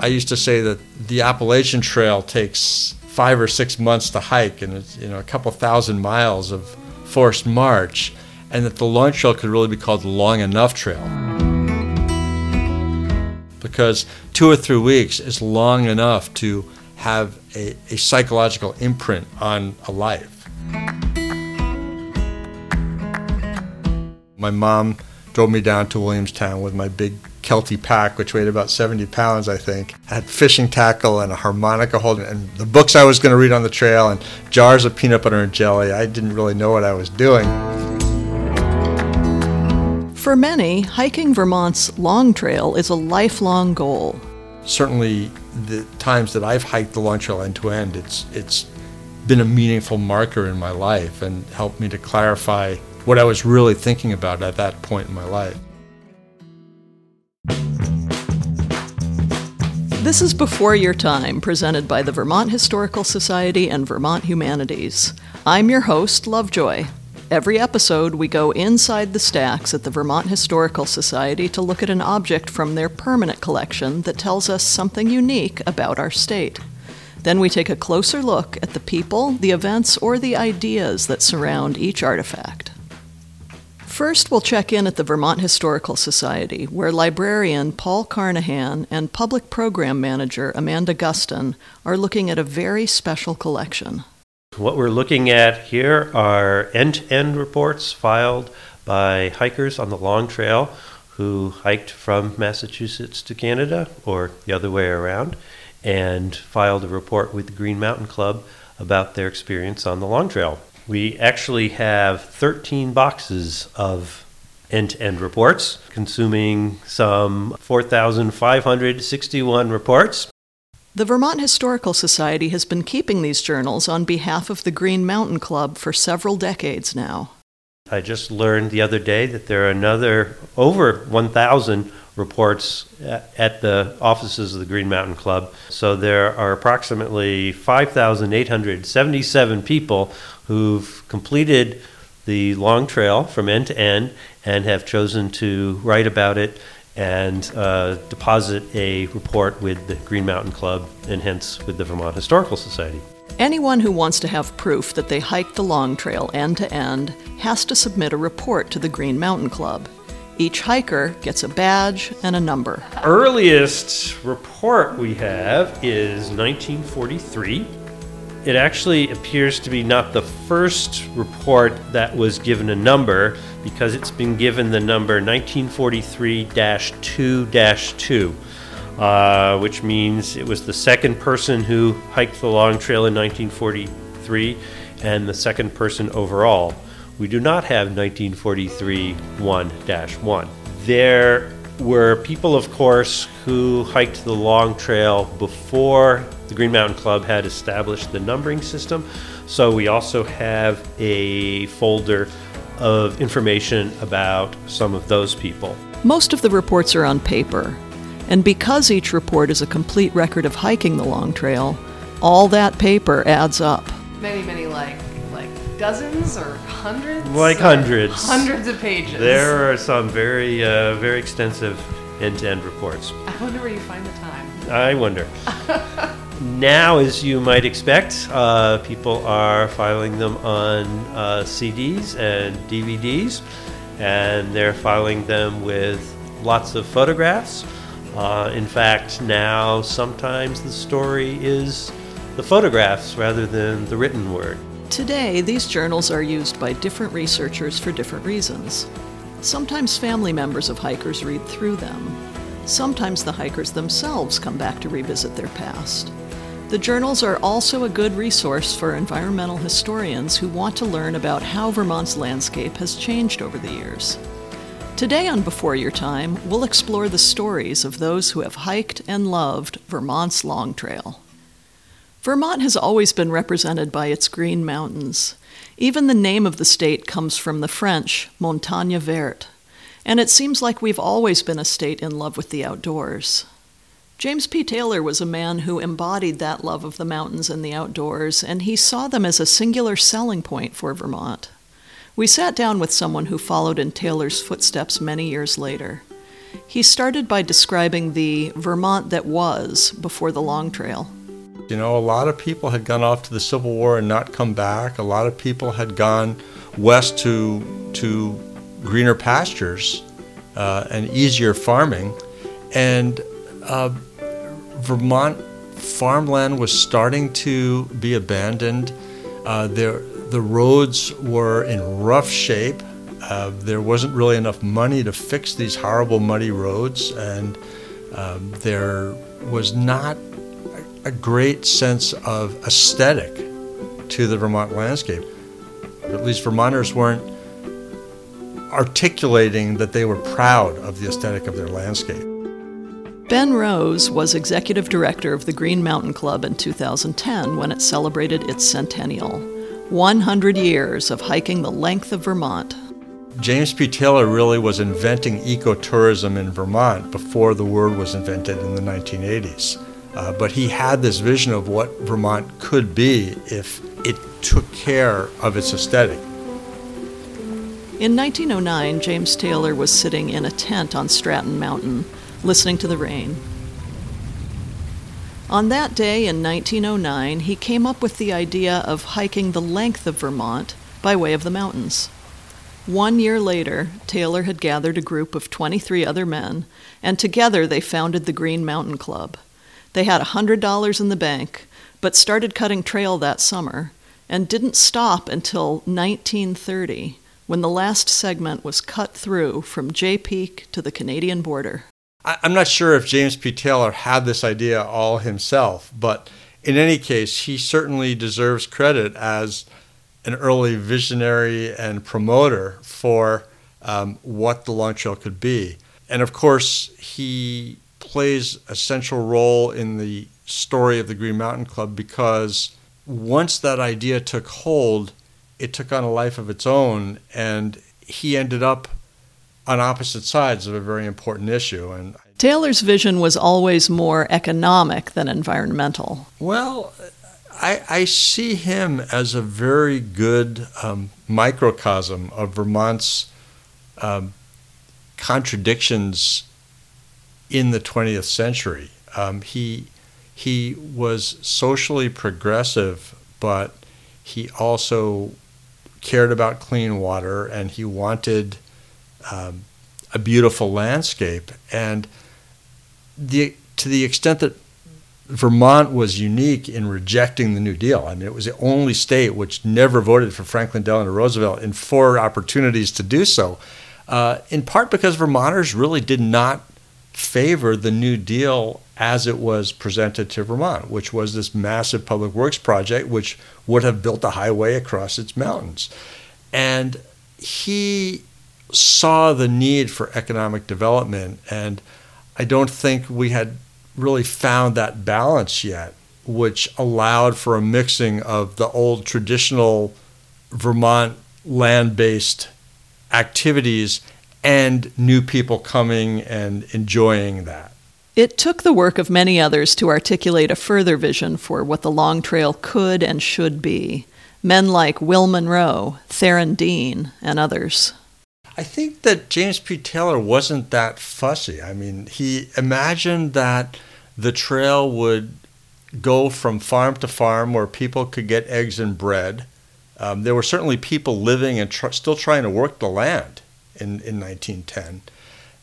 I used to say that the Appalachian Trail takes five or six months to hike and it's you know a couple thousand miles of forced march, and that the long trail could really be called the long enough trail. Because two or three weeks is long enough to have a, a psychological imprint on a life. My mom drove me down to Williamstown with my big Kelty pack, which weighed about 70 pounds, I think. I had fishing tackle and a harmonica holder, and the books I was going to read on the trail, and jars of peanut butter and jelly. I didn't really know what I was doing. For many, hiking Vermont's Long Trail is a lifelong goal. Certainly, the times that I've hiked the Long Trail end to end, it's it's been a meaningful marker in my life and helped me to clarify what I was really thinking about at that point in my life. This is Before Your Time, presented by the Vermont Historical Society and Vermont Humanities. I'm your host, Lovejoy. Every episode, we go inside the stacks at the Vermont Historical Society to look at an object from their permanent collection that tells us something unique about our state. Then we take a closer look at the people, the events, or the ideas that surround each artifact. First, we'll check in at the Vermont Historical Society, where librarian Paul Carnahan and public program manager Amanda Gustin are looking at a very special collection. What we're looking at here are end to end reports filed by hikers on the Long Trail who hiked from Massachusetts to Canada or the other way around and filed a report with the Green Mountain Club about their experience on the Long Trail. We actually have 13 boxes of end to end reports, consuming some 4,561 reports. The Vermont Historical Society has been keeping these journals on behalf of the Green Mountain Club for several decades now. I just learned the other day that there are another over 1,000 reports at the offices of the Green Mountain Club. So there are approximately 5,877 people who've completed the long trail from end to end and have chosen to write about it and uh, deposit a report with the Green Mountain Club and hence with the Vermont Historical Society. Anyone who wants to have proof that they hiked the long trail end to end has to submit a report to the Green Mountain Club. Each hiker gets a badge and a number. Earliest report we have is 1943 it actually appears to be not the first report that was given a number because it's been given the number 1943 2 2, uh, which means it was the second person who hiked the long trail in 1943 and the second person overall. We do not have 1943 1 1. There were people, of course, who hiked the long trail before the Green Mountain Club had established the numbering system. So we also have a folder of information about some of those people. Most of the reports are on paper, and because each report is a complete record of hiking the long trail, all that paper adds up. Many, many like like dozens or hundreds. Like hundreds. Hundreds of pages. There are some very uh, very extensive end-to-end reports. I wonder where you find the time. I wonder. now, as you might expect, uh, people are filing them on uh, CDs and DVDs, and they're filing them with lots of photographs. Uh, in fact, now sometimes the story is the photographs rather than the written word. Today, these journals are used by different researchers for different reasons. Sometimes family members of hikers read through them. Sometimes the hikers themselves come back to revisit their past. The journals are also a good resource for environmental historians who want to learn about how Vermont's landscape has changed over the years. Today on Before Your Time, we'll explore the stories of those who have hiked and loved Vermont's Long Trail. Vermont has always been represented by its green mountains. Even the name of the state comes from the French Montagne Verte, and it seems like we've always been a state in love with the outdoors. James P. Taylor was a man who embodied that love of the mountains and the outdoors, and he saw them as a singular selling point for Vermont. We sat down with someone who followed in Taylor's footsteps many years later. He started by describing the Vermont that was before the Long Trail. You know, a lot of people had gone off to the Civil War and not come back. A lot of people had gone west to to greener pastures uh, and easier farming, and uh, Vermont farmland was starting to be abandoned. Uh, there, the roads were in rough shape. Uh, there wasn't really enough money to fix these horrible muddy roads, and um, there was not a great sense of aesthetic to the Vermont landscape. At least Vermonters weren't articulating that they were proud of the aesthetic of their landscape. Ben Rose was executive director of the Green Mountain Club in 2010 when it celebrated its centennial 100 years of hiking the length of Vermont. James P. Taylor really was inventing ecotourism in Vermont before the word was invented in the 1980s. Uh, but he had this vision of what Vermont could be if it took care of its aesthetic. In 1909, James Taylor was sitting in a tent on Stratton Mountain, listening to the rain. On that day in 1909, he came up with the idea of hiking the length of Vermont by way of the mountains. One year later, Taylor had gathered a group of 23 other men, and together they founded the Green Mountain Club. They had $100 in the bank, but started cutting trail that summer and didn't stop until 1930 when the last segment was cut through from Jay Peak to the Canadian border. I'm not sure if James P. Taylor had this idea all himself, but in any case, he certainly deserves credit as an early visionary and promoter for um, what the Long Trail could be. And of course, he plays a central role in the story of the Green Mountain Club because once that idea took hold, it took on a life of its own, and he ended up on opposite sides of a very important issue. And Taylor's vision was always more economic than environmental. Well, I, I see him as a very good um, microcosm of Vermont's um, contradictions in the 20th century. Um, he he was socially progressive, but he also cared about clean water and he wanted um, a beautiful landscape. And the to the extent that Vermont was unique in rejecting the New Deal. I mean, it was the only state which never voted for Franklin Delano Roosevelt in four opportunities to do so, uh, in part because Vermonters really did not favor the New Deal as it was presented to Vermont, which was this massive public works project which would have built a highway across its mountains. And he saw the need for economic development, and I don't think we had really found that balance yet, which allowed for a mixing of the old traditional Vermont land based activities and new people coming and enjoying that. It took the work of many others to articulate a further vision for what the Long Trail could and should be. Men like Will Monroe, Theron Dean, and others. I think that James P. Taylor wasn't that fussy. I mean, he imagined that the trail would go from farm to farm where people could get eggs and bread. Um, there were certainly people living and tr- still trying to work the land in, in 1910.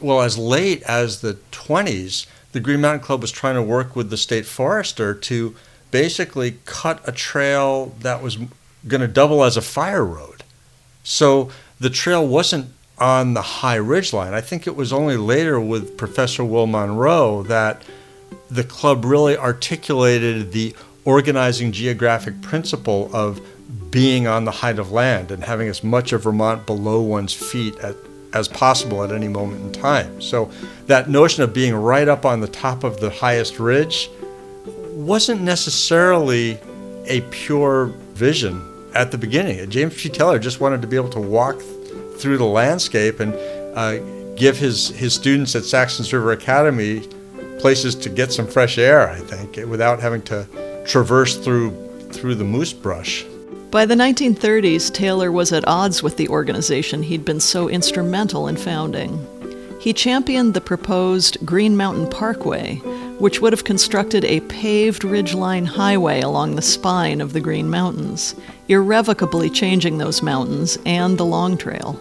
Well, as late as the 20s, the Green Mountain Club was trying to work with the state forester to basically cut a trail that was going to double as a fire road. So the trail wasn't on the high ridge line. I think it was only later with Professor Will Monroe that the club really articulated the organizing geographic principle of being on the height of land and having as much of Vermont below one's feet at, as possible at any moment in time. So that notion of being right up on the top of the highest ridge wasn't necessarily a pure vision at the beginning. James P. Taylor just wanted to be able to walk through the landscape and uh, give his, his students at Saxtons River Academy places to get some fresh air, I think, without having to traverse through through the moose brush. By the 1930s, Taylor was at odds with the organization he'd been so instrumental in founding. he championed the proposed Green Mountain Parkway, which would have constructed a paved ridgeline highway along the spine of the Green Mountains, irrevocably changing those mountains and the Long Trail.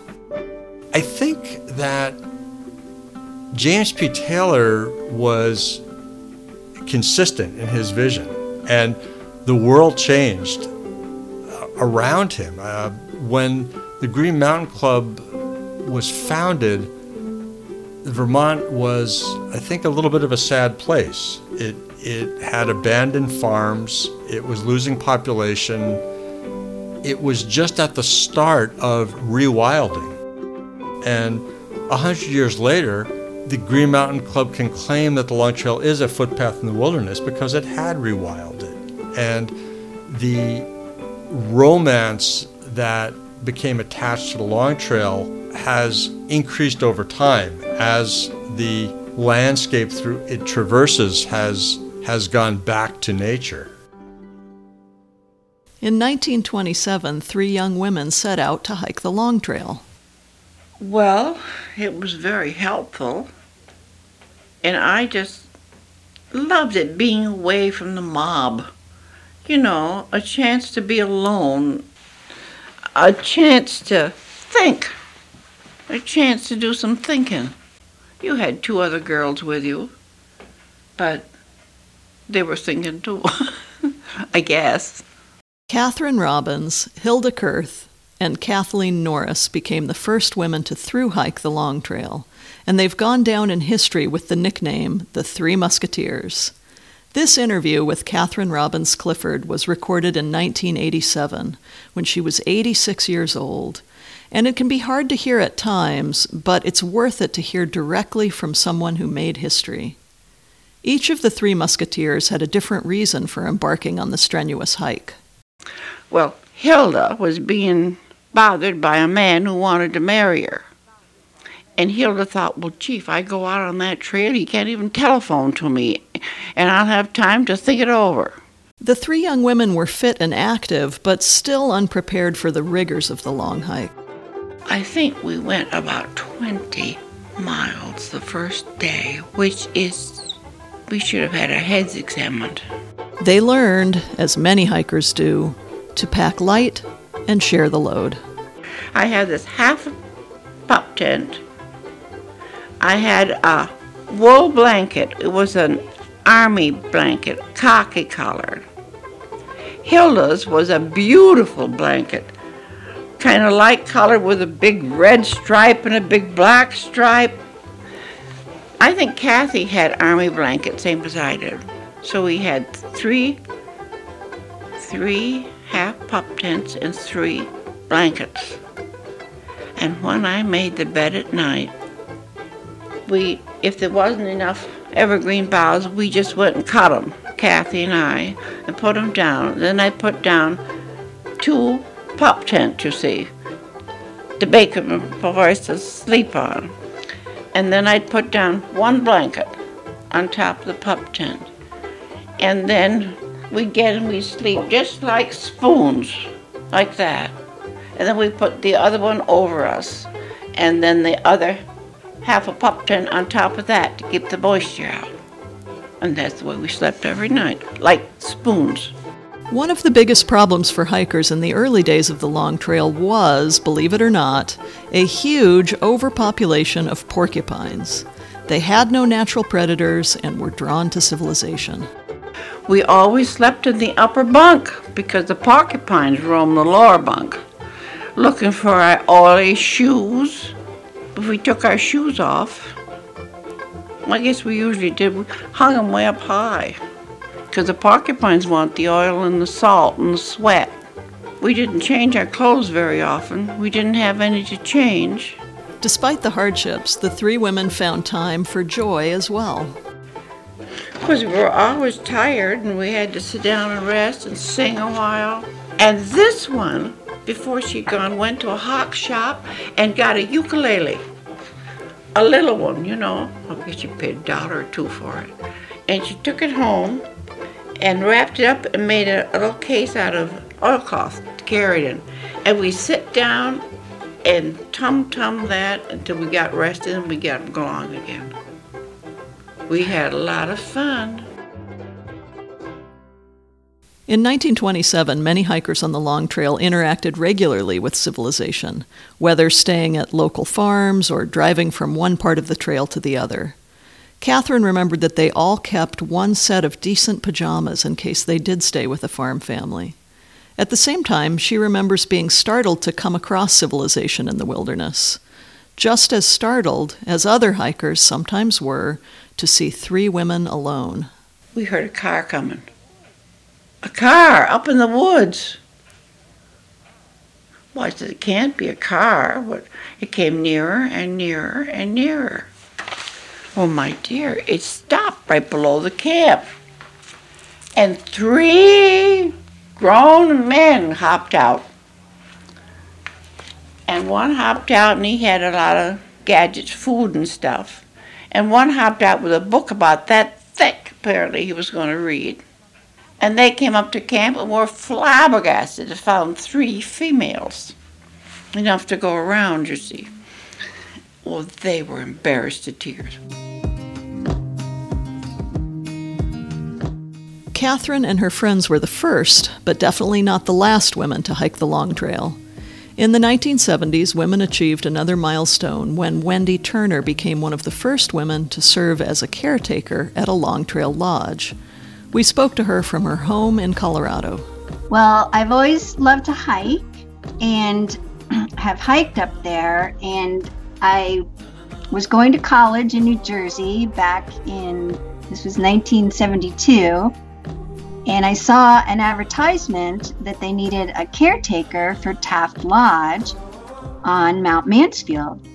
I think that James P. Taylor was consistent in his vision, and the world changed around him. Uh, when the Green Mountain Club was founded, Vermont was, I think, a little bit of a sad place. It, it had abandoned farms, it was losing population, it was just at the start of rewilding. And a hundred years later, the Green Mountain Club can claim that the Long Trail is a footpath in the wilderness because it had rewilded. And the romance that became attached to the Long Trail has increased over time as the landscape through it traverses has has gone back to nature. In 1927, three young women set out to hike the Long Trail. Well, it was very helpful. And I just loved it being away from the mob. You know, a chance to be alone, a chance to think, a chance to do some thinking. You had two other girls with you, but they were thinking too, I guess. Catherine Robbins, Hilda Kurth, and Kathleen Norris became the first women to through hike the Long Trail, and they've gone down in history with the nickname the Three Musketeers. This interview with Catherine Robbins Clifford was recorded in 1987 when she was 86 years old, and it can be hard to hear at times, but it's worth it to hear directly from someone who made history. Each of the three musketeers had a different reason for embarking on the strenuous hike. Well, Hilda was being bothered by a man who wanted to marry her. And Hilda thought, well, if I go out on that trail, he can't even telephone to me, and I'll have time to think it over. The three young women were fit and active, but still unprepared for the rigors of the long hike. I think we went about 20 miles the first day, which is, we should have had our heads examined. They learned, as many hikers do, to pack light and share the load. I had this half pup tent. I had a wool blanket. It was an army blanket, khaki colored. Hilda's was a beautiful blanket, kind of light colored with a big red stripe and a big black stripe. I think Kathy had army blanket, same as I did. So we had three, three half pup tents and three blankets. And when I made the bed at night, we, if there wasn't enough evergreen boughs, we just went and cut them, Kathy and I, and put them down. Then I put down two pup tents, you see, to make them for us to sleep on. And then I'd put down one blanket on top of the pup tent. And then we'd get and we'd sleep just like spoons, like that. And then we put the other one over us. And then the other half a pup tent on top of that to keep the moisture out. And that's the way we slept every night, like spoons. One of the biggest problems for hikers in the early days of the Long Trail was, believe it or not, a huge overpopulation of porcupines. They had no natural predators and were drawn to civilization. We always slept in the upper bunk because the porcupines roamed the lower bunk, looking for our oily shoes. If we took our shoes off, I guess we usually did, we hung them way up high because the porcupines want the oil and the salt and the sweat. We didn't change our clothes very often. We didn't have any to change. Despite the hardships, the three women found time for joy as well. Because we were always tired and we had to sit down and rest and sing a while. And this one, before she'd gone, went to a hawk shop and got a ukulele. A little one, you know. I guess she paid a dollar or two for it. And she took it home and wrapped it up and made a, little case out of oilcloth to carry it in. And we sit down and tum tum that until we got rested and we got going again. We had a lot of fun. In 1927, many hikers on the Long Trail interacted regularly with civilization, whether staying at local farms or driving from one part of the trail to the other. Catherine remembered that they all kept one set of decent pajamas in case they did stay with a farm family. At the same time, she remembers being startled to come across civilization in the wilderness. Just as startled as other hikers sometimes were to see three women alone. We heard a car coming. A car up in the woods. Well, I said, it can't be a car. But it came nearer and nearer and nearer. Oh, my dear, it stopped right below the camp. And three grown men hopped out. And one hopped out and he had a lot of gadgets, food and stuff. And one hopped out with a book about that thick, apparently, he was going to read. And they came up to camp and were flabbergasted to found three females. Enough to go around, you see. Well, they were embarrassed to tears. Catherine and her friends were the first, but definitely not the last women to hike the Long Trail. In the 1970s, women achieved another milestone when Wendy Turner became one of the first women to serve as a caretaker at a Long Trail lodge. We spoke to her from her home in Colorado. Well, I've always loved to hike and have hiked up there, and I was going to college in New Jersey back in this was 1972 and I saw an advertisement that they needed a caretaker for Taft Lodge on Mount Mansfield.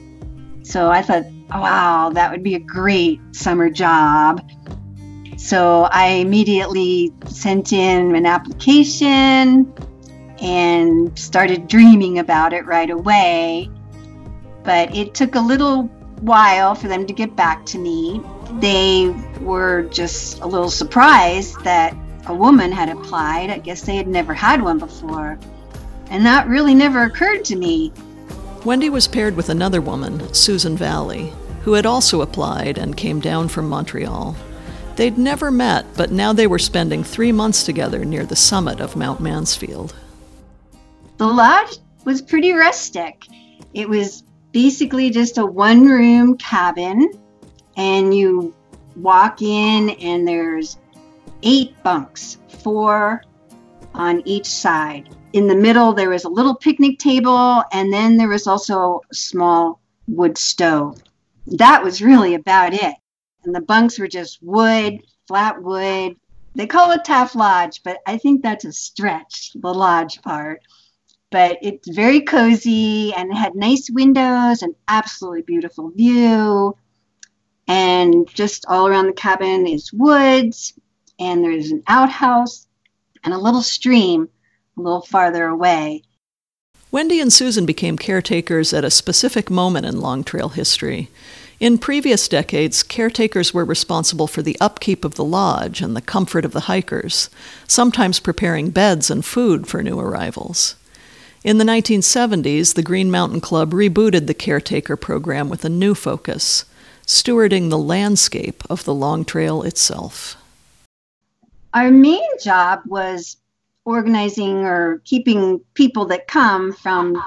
So I thought, wow, that would be a great summer job. So I immediately sent in an application and started dreaming about it right away. But it took a little while for them to get back to me. They were just a little surprised that a woman had applied. I guess they had never had one before. And that really never occurred to me. Wendy was paired with another woman, Susan Valley, who had also applied and came down from Montreal. They'd never met, but now they were spending three months together near the summit of Mount Mansfield. The lodge was pretty rustic. It was basically just a one room cabin, and you walk in, and there's eight bunks, four on each side. In the middle, there was a little picnic table, and then there was also a small wood stove. That was really about it. And the bunks were just wood, flat wood. They call it Taft Lodge, but I think that's a stretch, the lodge part. But it's very cozy and it had nice windows and absolutely beautiful view. And just all around the cabin is woods and there's an outhouse and a little stream a little farther away. Wendy and Susan became caretakers at a specific moment in Long Trail history. In previous decades, caretakers were responsible for the upkeep of the lodge and the comfort of the hikers, sometimes preparing beds and food for new arrivals. In the 1970s, the Green Mountain Club rebooted the caretaker program with a new focus stewarding the landscape of the Long Trail itself. Our main job was organizing or keeping people that come from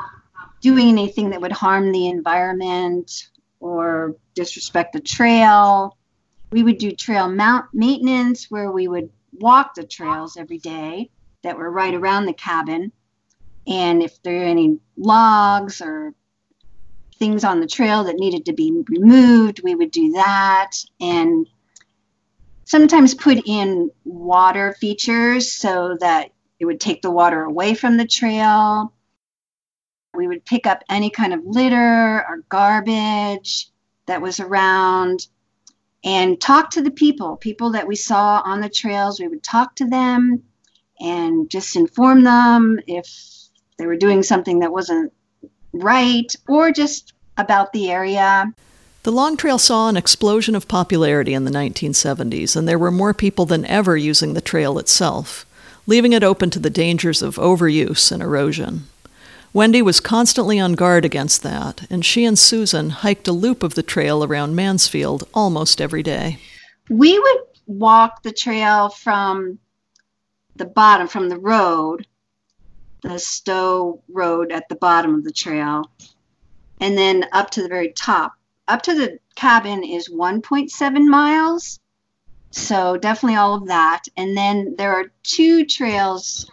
doing anything that would harm the environment or disrespect the trail. We would do trail mount maintenance where we would walk the trails every day that were right around the cabin. And if there are any logs or things on the trail that needed to be removed, we would do that. And sometimes put in water features so that it would take the water away from the trail. We would pick up any kind of litter or garbage that was around and talk to the people, people that we saw on the trails. We would talk to them and just inform them if they were doing something that wasn't right or just about the area. The Long Trail saw an explosion of popularity in the 1970s, and there were more people than ever using the trail itself, leaving it open to the dangers of overuse and erosion. Wendy was constantly on guard against that, and she and Susan hiked a loop of the trail around Mansfield almost every day. We would walk the trail from the bottom, from the road, the Stowe Road at the bottom of the trail, and then up to the very top. Up to the cabin is 1.7 miles. So definitely all of that. And then there are two trails,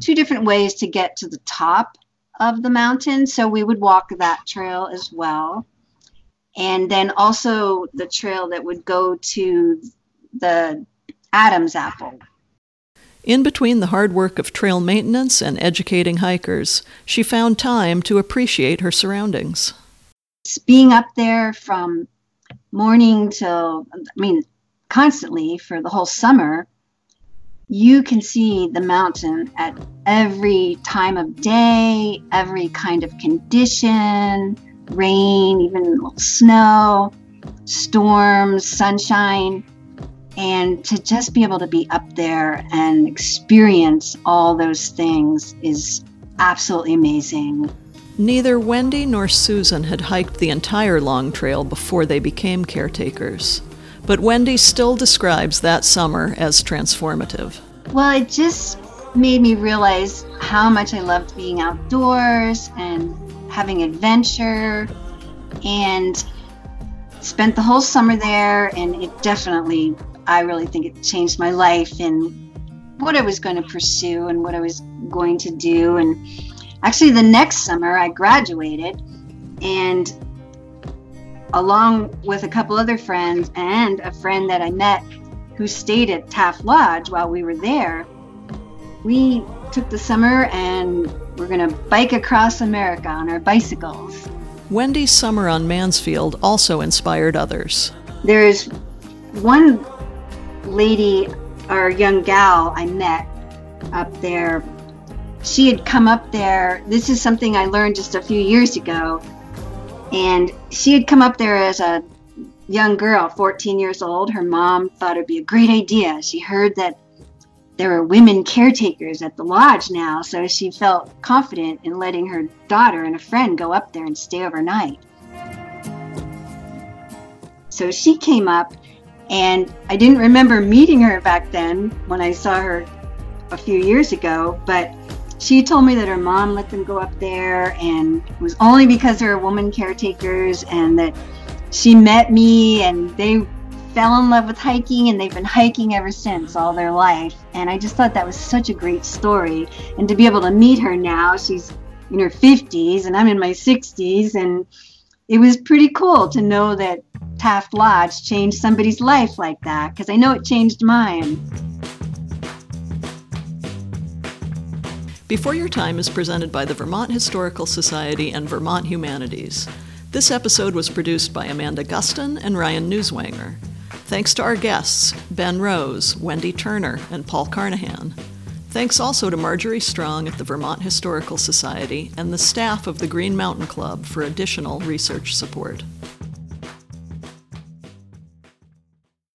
two different ways to get to the top of the mountain. So we would walk that trail as well. And then also the trail that would go to the Adam's Apple. In between the hard work of trail maintenance and educating hikers, she found time to appreciate her surroundings. Being up there from morning till, I mean, constantly for the whole summer, you can see the mountain at every time of day, every kind of condition rain, even snow, storms, sunshine. And to just be able to be up there and experience all those things is absolutely amazing. Neither Wendy nor Susan had hiked the entire long trail before they became caretakers. But Wendy still describes that summer as transformative. Well, it just made me realize how much I loved being outdoors and having adventure and spent the whole summer there and it definitely I really think it changed my life and what I was going to pursue and what I was going to do and actually the next summer I graduated and along with a couple other friends and a friend that I met who stayed at Taft Lodge while we were there, we took the summer and we're going to bike across America on our bicycles. Wendy's summer on Mansfield also inspired others. There's one lady or young gal I met up there. She had come up there. This is something I learned just a few years ago and she had come up there as a young girl, 14 years old. Her mom thought it'd be a great idea. She heard that there were women caretakers at the lodge now, so she felt confident in letting her daughter and a friend go up there and stay overnight. So she came up, and I didn't remember meeting her back then when I saw her a few years ago, but she told me that her mom let them go up there and it was only because they were woman caretakers and that she met me and they fell in love with hiking and they've been hiking ever since all their life. And i just thought that was such a great story. And to be able to meet her now she's in her 50s and i'm in my 60s and it was pretty cool to know that taft lodge changed somebody's life like that because i know it changed mine Before Your Time is presented by the Vermont Historical Society and Vermont Humanities. This episode was produced by Amanda Gustin and Ryan Newswanger. Thanks to our guests, Ben Rose, Wendy Turner, and Paul Carnahan. Thanks also to Marjorie Strong at the Vermont Historical Society and the staff of the Green Mountain Club for additional research support.